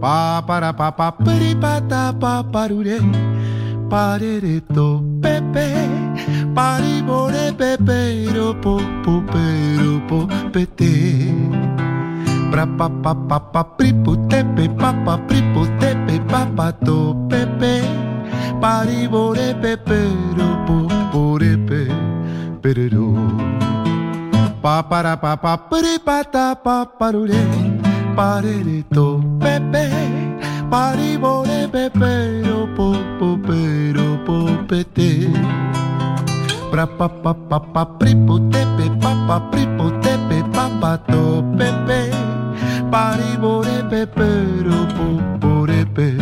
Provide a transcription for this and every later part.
Pa para pa pa pari pa ta pa parure parere to pepe pari bore pepe ro po po pero po pete pra pa pa pa pa pri tepe pa pa pri tepe pa pa to pepe pari bore pepe ro po bore pe perero pa para pa pa pri pa ta pa parure parerito, pepe, paribore, pepero, popo, pero, popete. Pra pa pa pa pa pripotepe, pa pa pripotepe, pa to pepe, paribore, pepero, poporepe,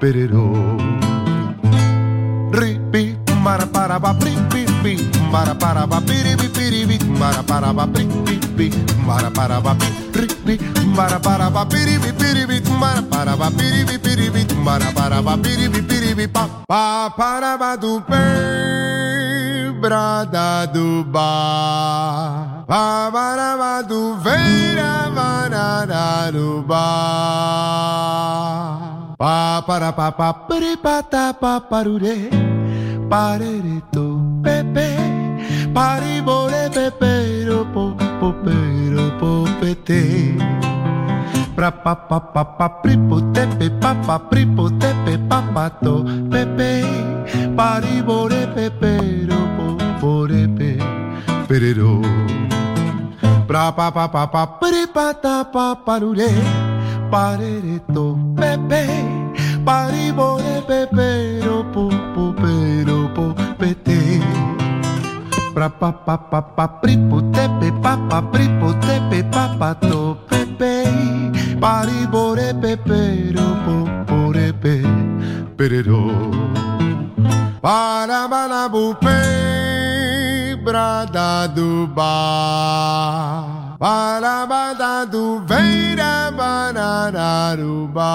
perero. Ripi, mara para pa. para para biribi piribi para para biribi para para biribi para para biribi piribi para para biribi piribi para para biribi biribi pa pa para do brada do bar pa para do veira varada do bar pa para pa pa pere pa ta pa parure pepe Pari bore pepero popopero popete. Pra pa pa pa pa pripotepe pa pa pripotepe pa pa to pepe. Pari bore pepero poporepe perero. Pra pa pa pa pa pripata pa parule. Parere to pepe. Pari bore pra pa pa pa pa pripo tepe pa pa pripo tepe pa pa to pepe paribore pepero pe perero para pe brada do. Ba para bada do veira bananaruba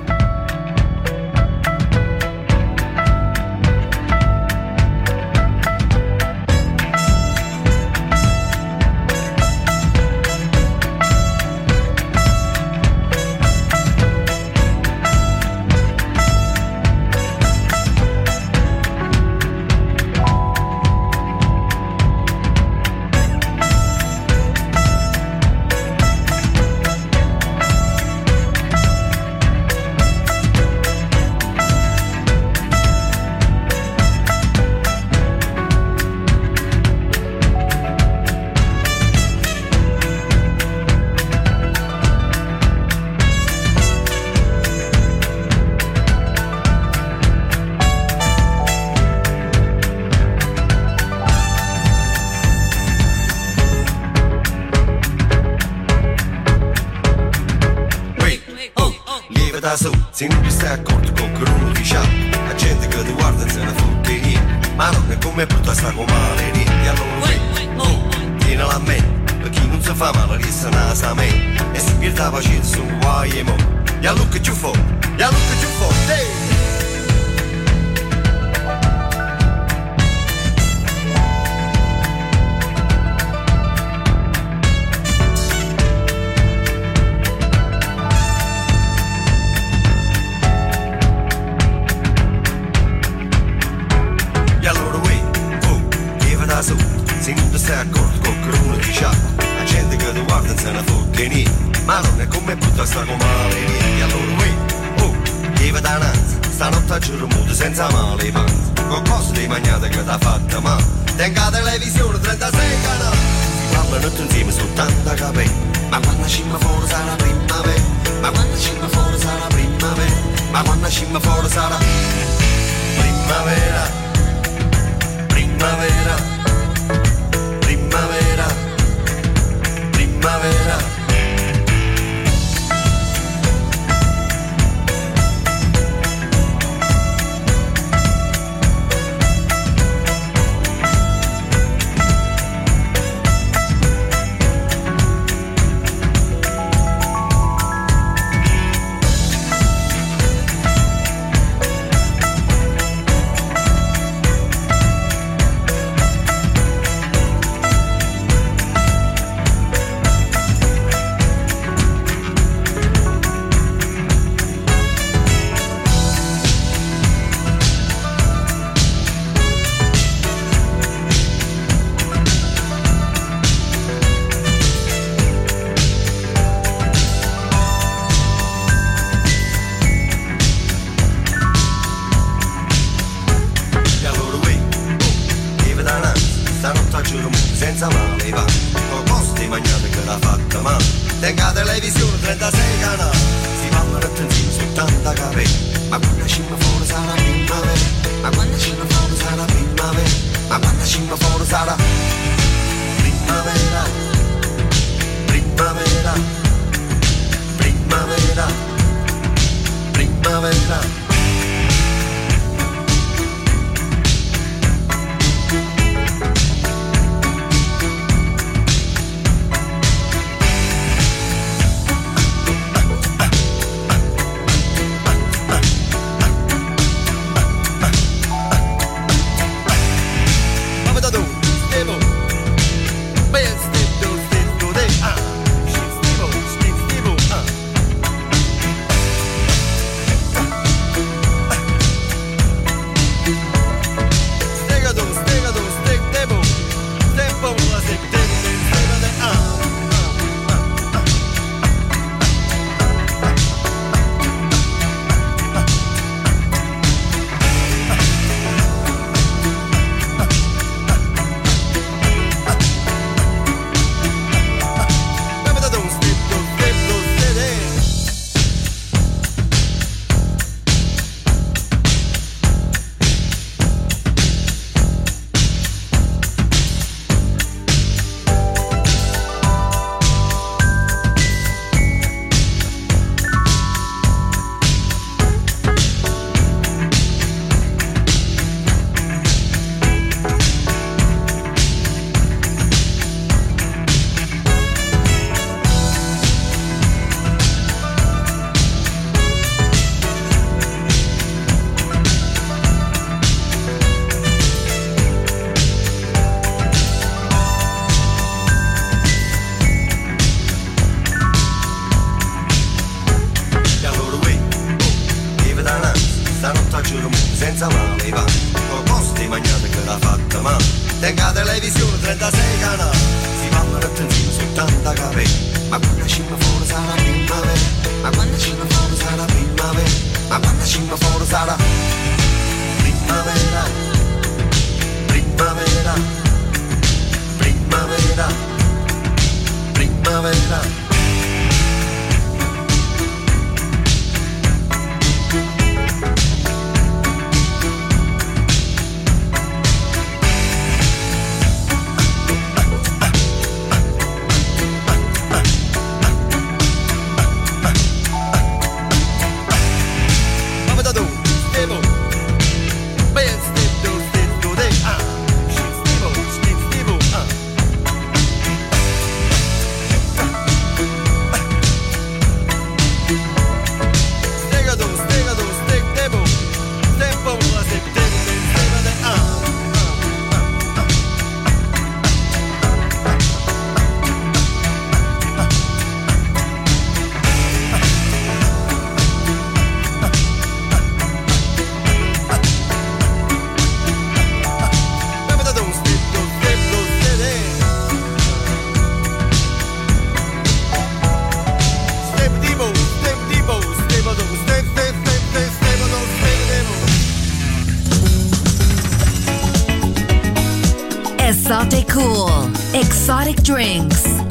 Da su, se non ti stai accorto con che uno ti c'ha, la gente che ti guarda se ne fotte niente, ma non è come brutta sta come male niente, allora vedi, tieni la mente, per chi non si fa male riesce a sa me, e si pierde la pazienza un guai e mo, e allora che ci fa, e allora che ci fa, hey! Giorno muto senza male i panzi Con cose di magnate che t'ha fatta ma Tenga televisione 36 canali. Si parlano tutti insieme su tanta capelli Ma quando scimma fuori sarà primavera. Ma quando scimma fuori sarà primavera. Ma quando scimma fuori sarà Primavera. Primavera. Primavera, primavera.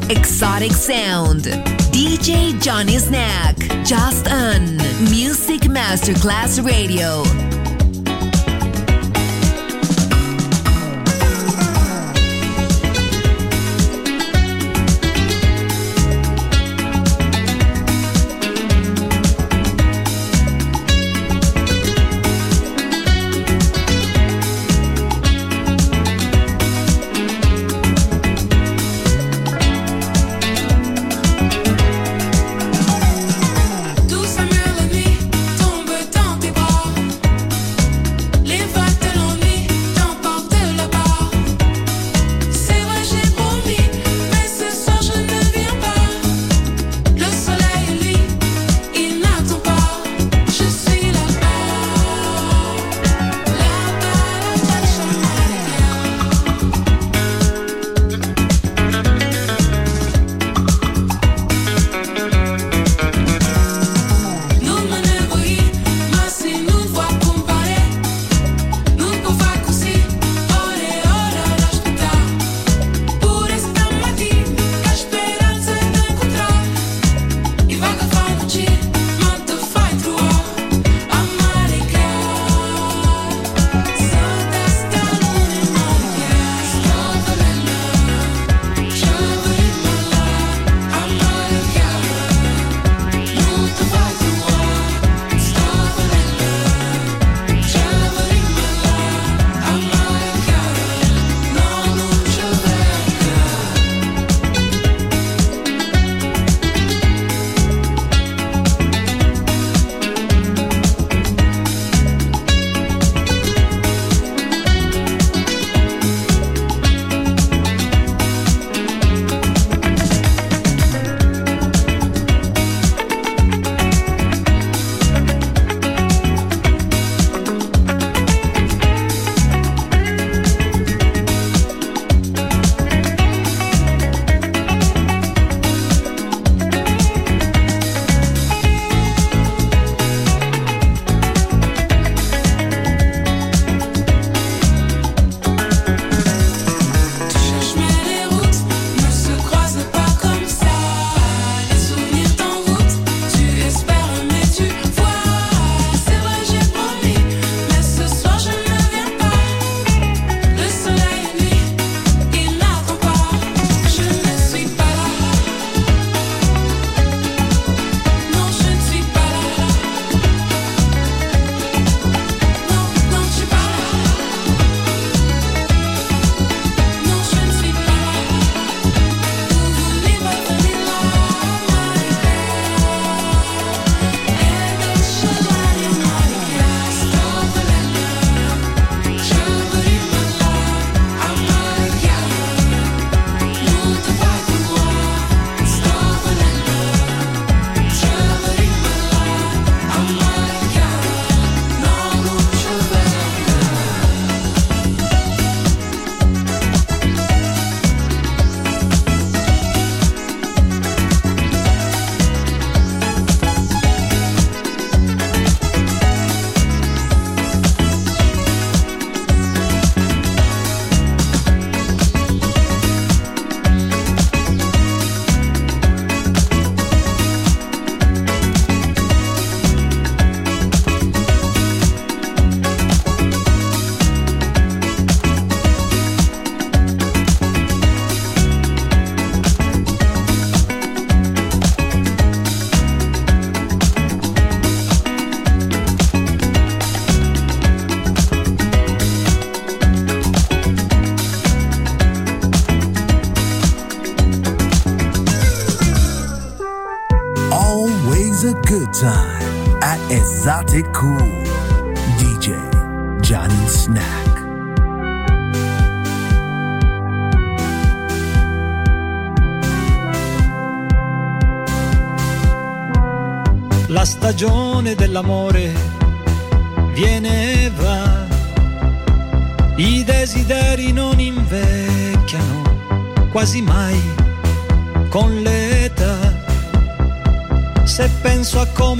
Exotic Sound. DJ Johnny Snack. Just on Music Masterclass Radio.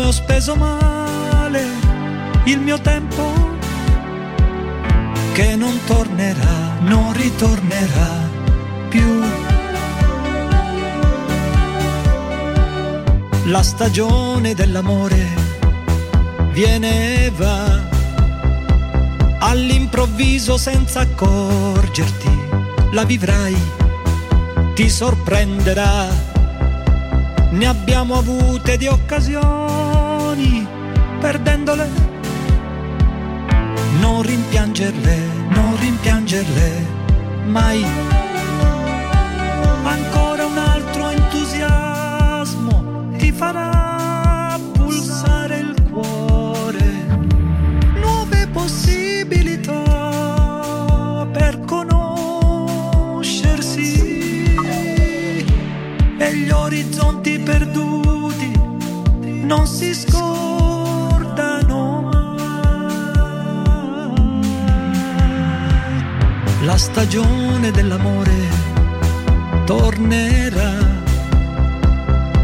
come ho speso male il mio tempo che non tornerà, non ritornerà più. La stagione dell'amore viene e va all'improvviso senza accorgerti, la vivrai, ti sorprenderà. Ne abbiamo avute di occasione perdendole. Non rimpiangerle, non rimpiangerle, mai. Ancora un altro entusiasmo ti farà orizzonti perduti non si scordano stagione dell'amore tornerà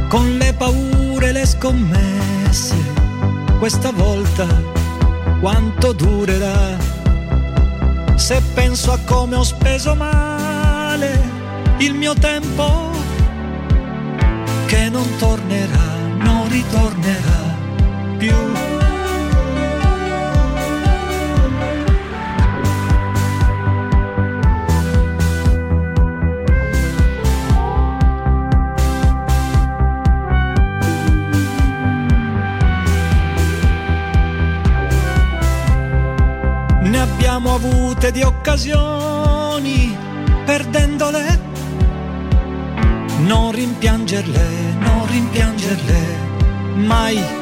con le paure e le scommesse. Questa volta quanto durerà? Se penso a come ho speso male il mio tempo che non tornerà, non ritornerà più. Avute di occasioni, perdendole non rimpiangerle, non rimpiangerle mai.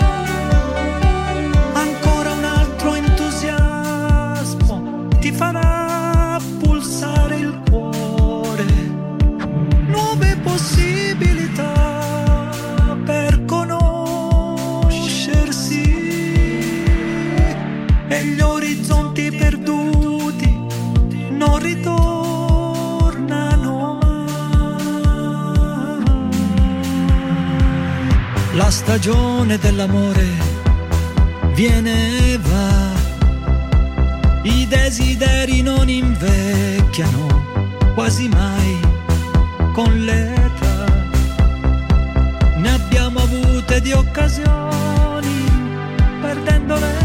Stagione dell'amore viene e va, i desideri non invecchiano quasi mai con l'età, ne abbiamo avute di occasioni perdendole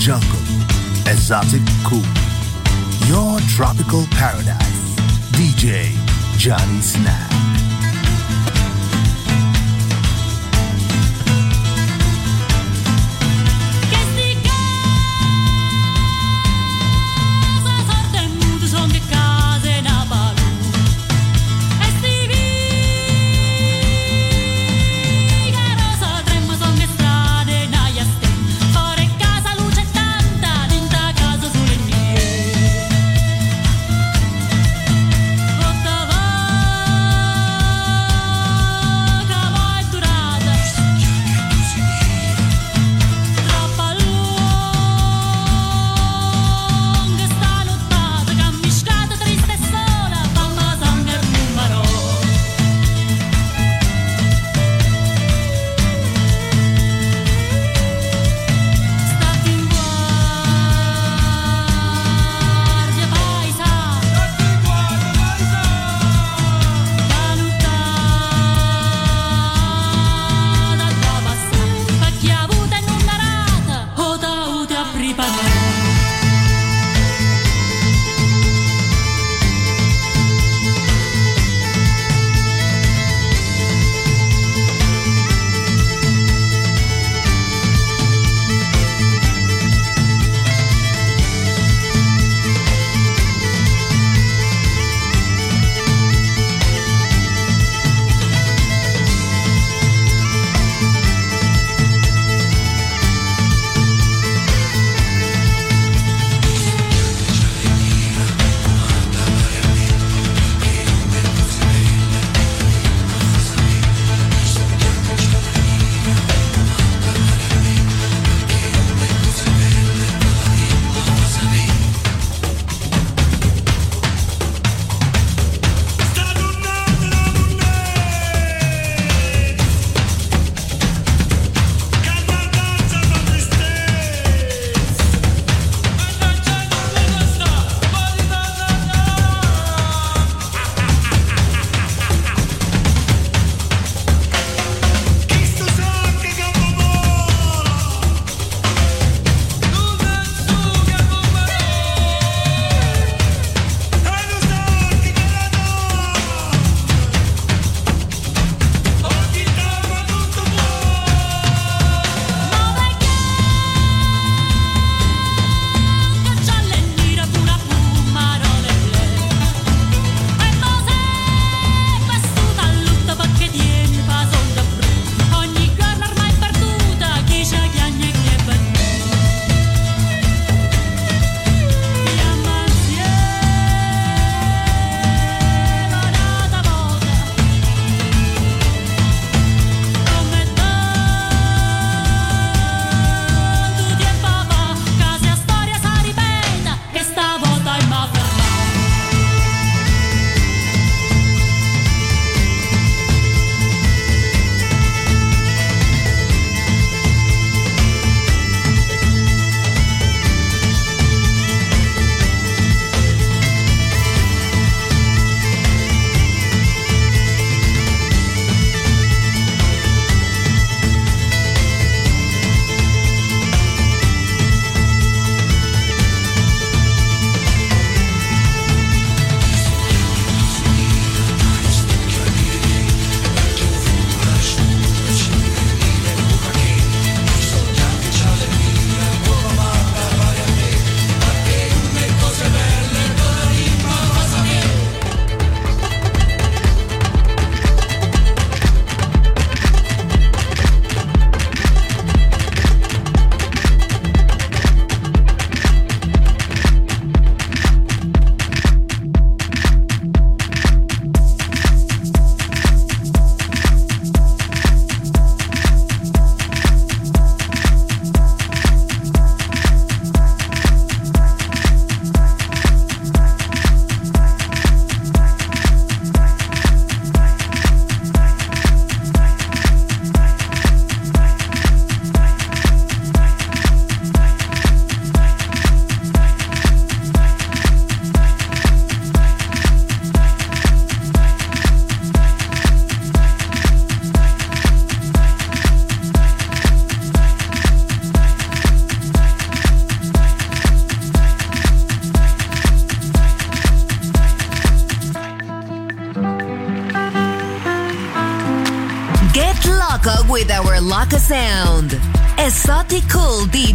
Jungle, exotic cool. Your tropical paradise. DJ Johnny Snap.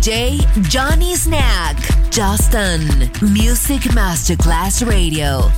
DJ Johnny Snack. Justin. Music Masterclass Radio.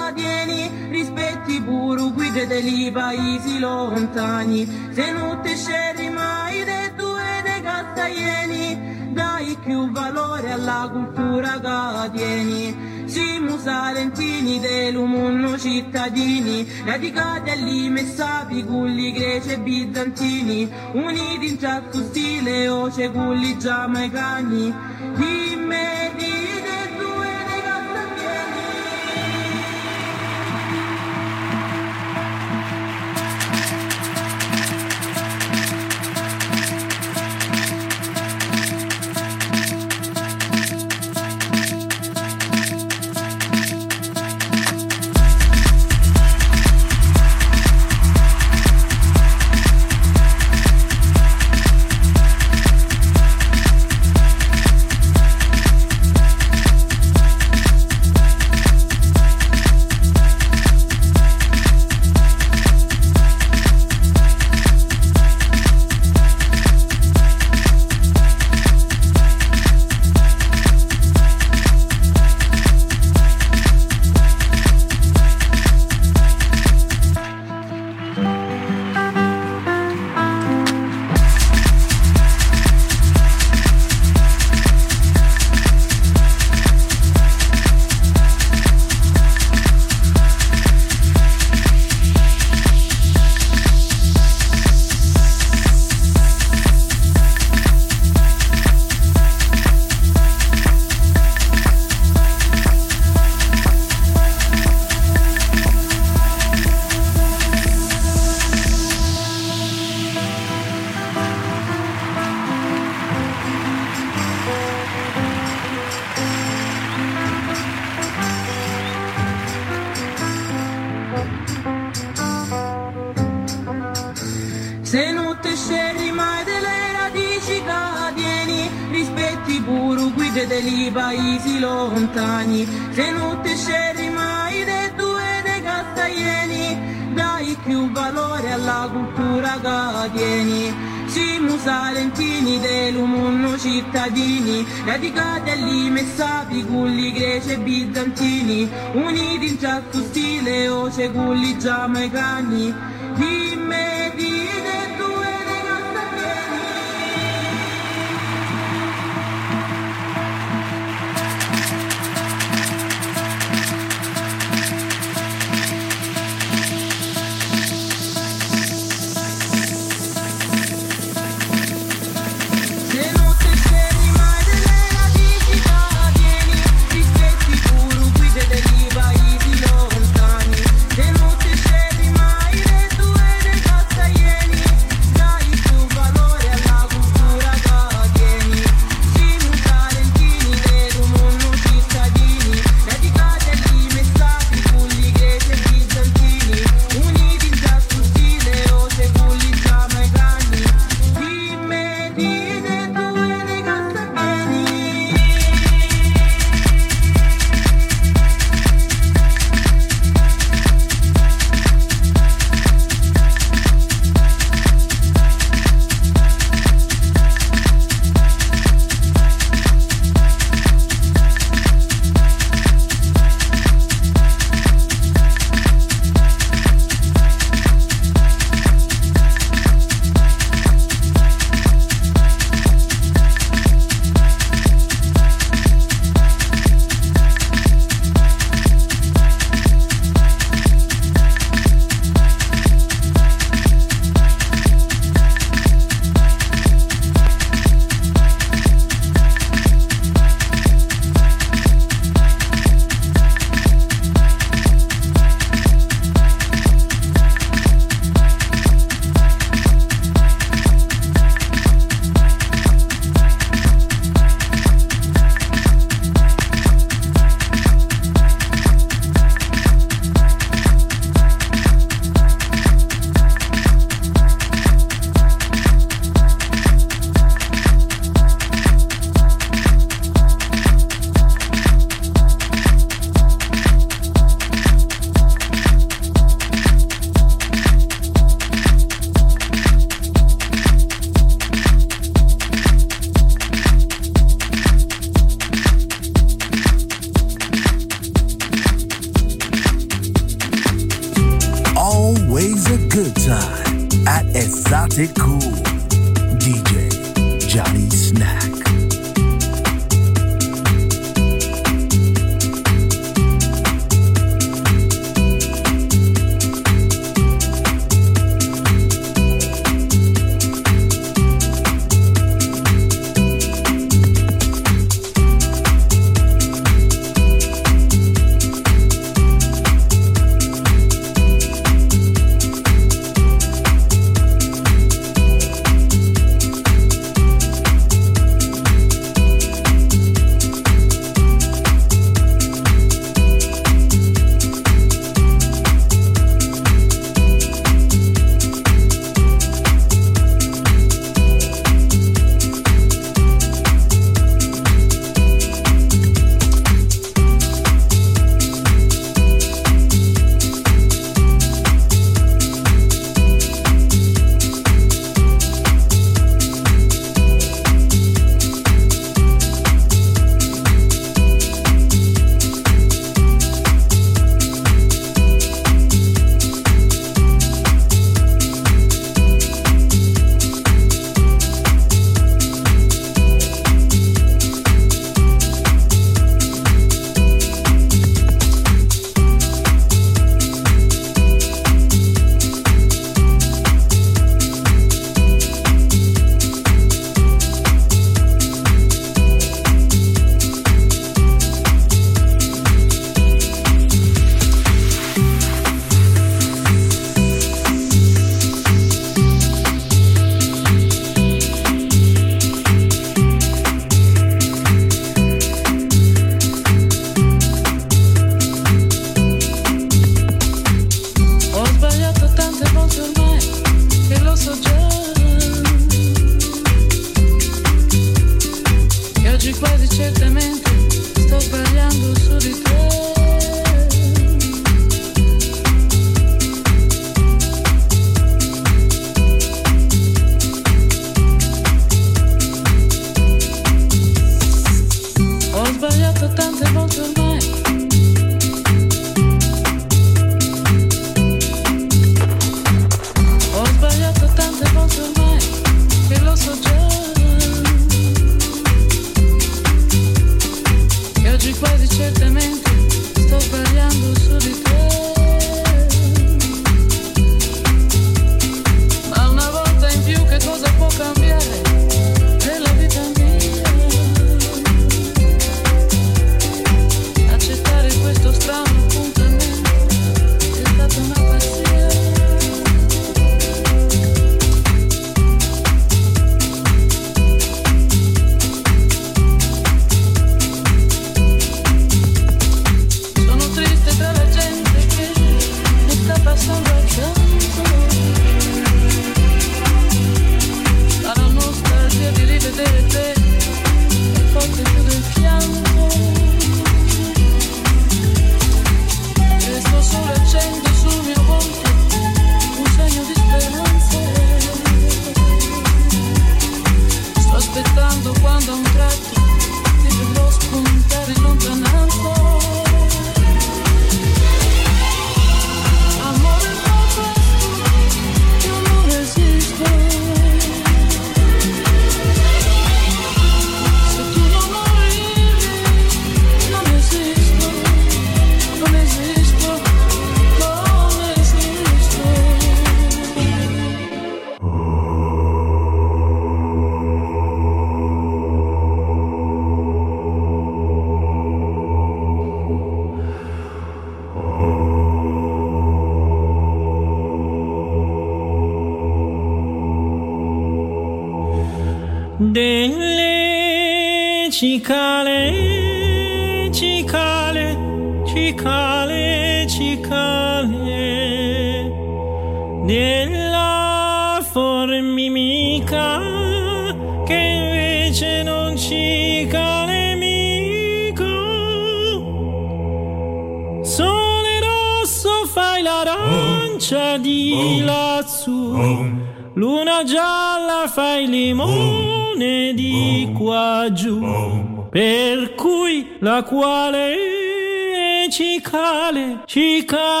Chica.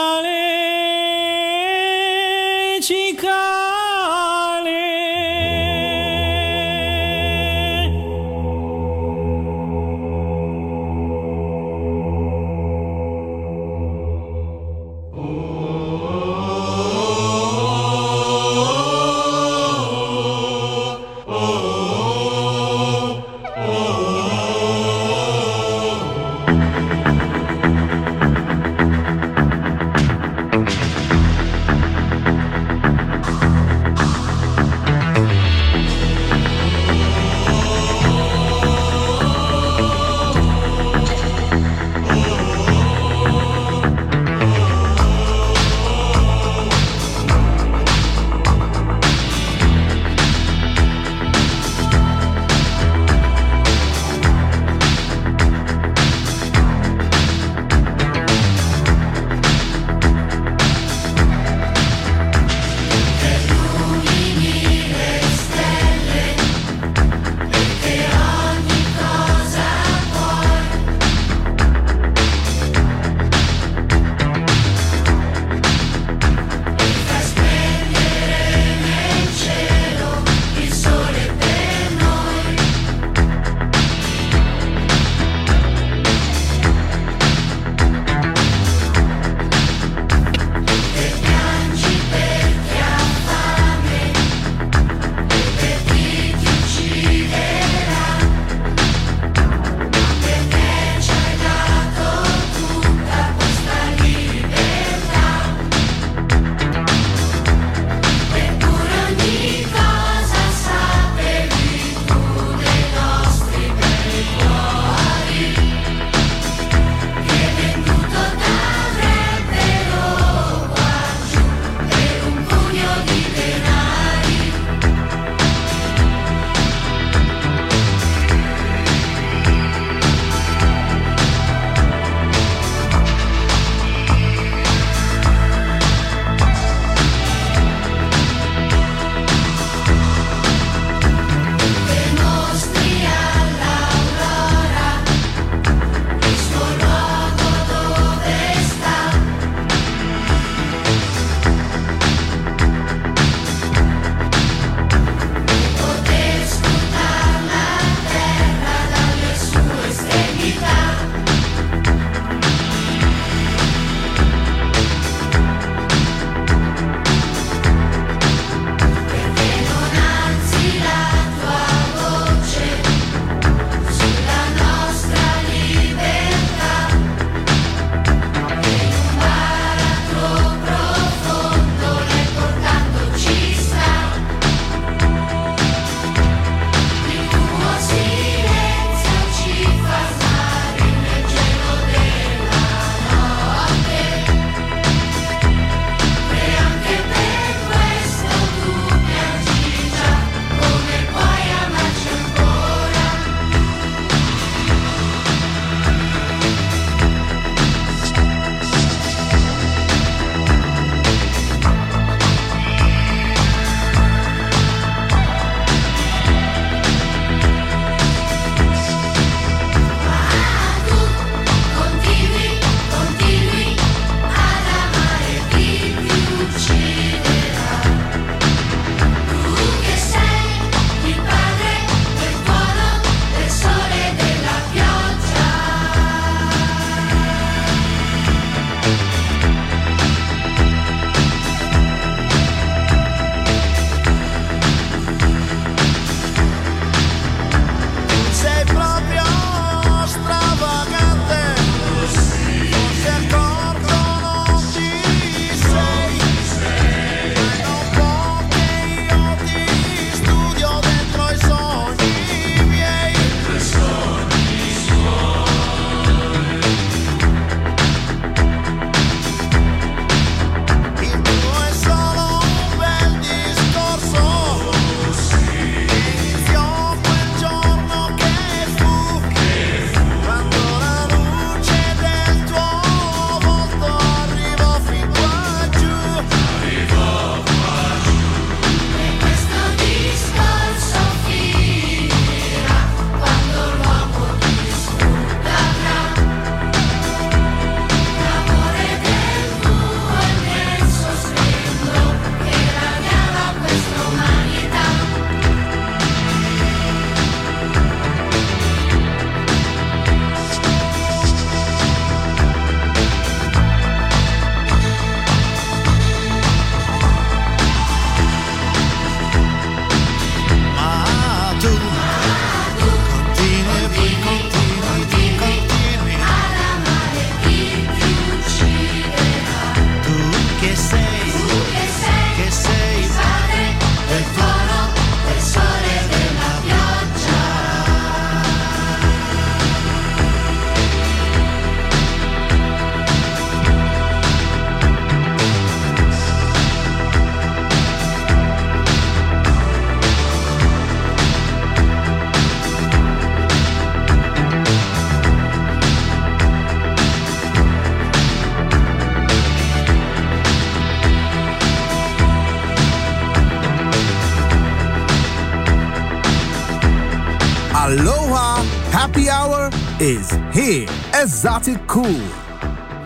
is here. Exotic Cool.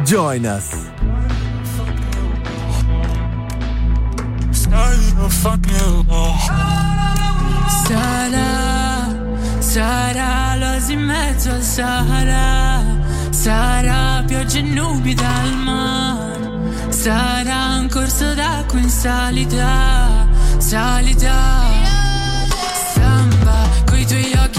Join us. Sara, Sara, l'osi in mezzo al Sahara, sarà pioggia e nubi dal mare, Sara, un corso d'acqua in salita, salita. Samba, coi tuoi occhi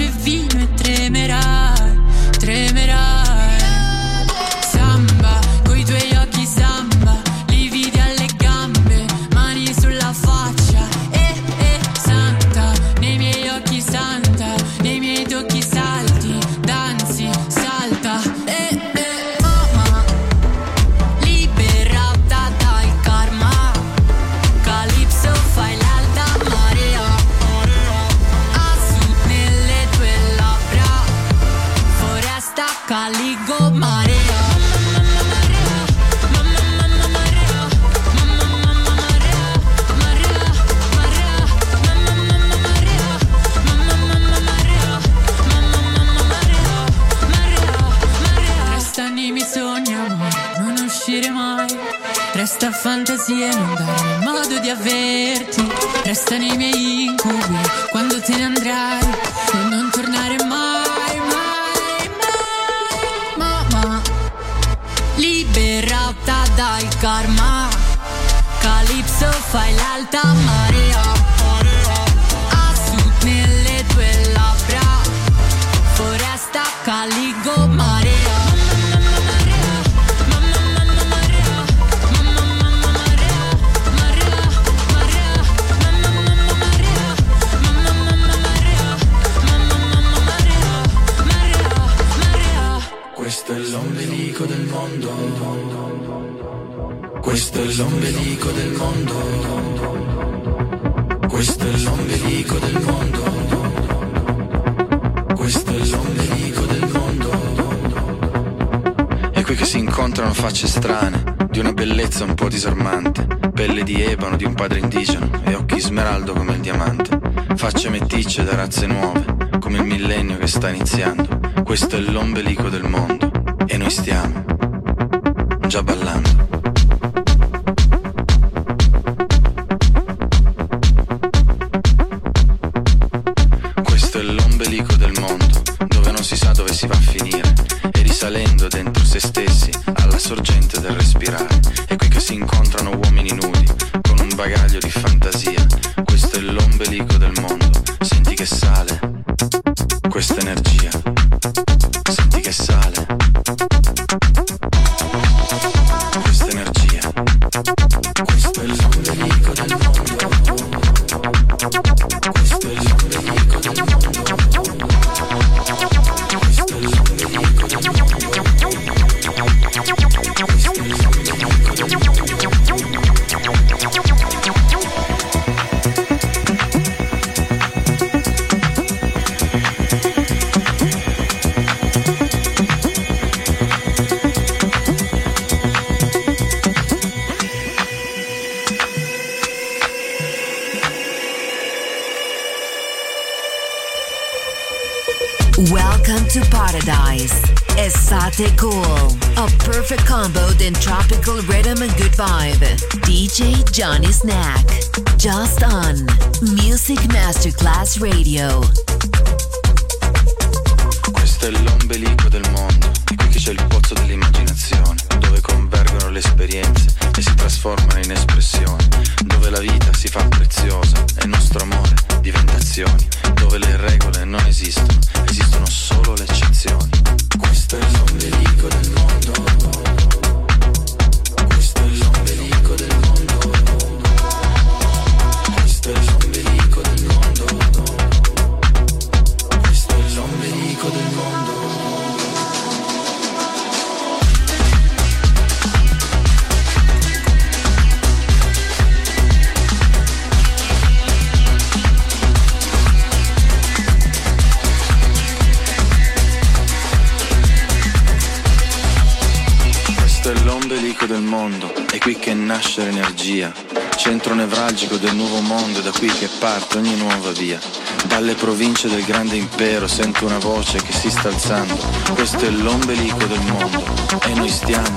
E vino e tremerai, tremerai. troppo disarmante, pelle di ebano di un padre indigeno e occhi smeraldo come il diamante, facce meticce da razze nuove, come il millennio che sta iniziando, questo è l'ombelico del mondo e noi stiamo già ballando. Johnny Snack. Just on Music Masterclass Radio. Nevralgico del nuovo mondo, da qui che parte ogni nuova via. Dalle province del grande impero sento una voce che si sta alzando, questo è l'ombelico del mondo e noi stiamo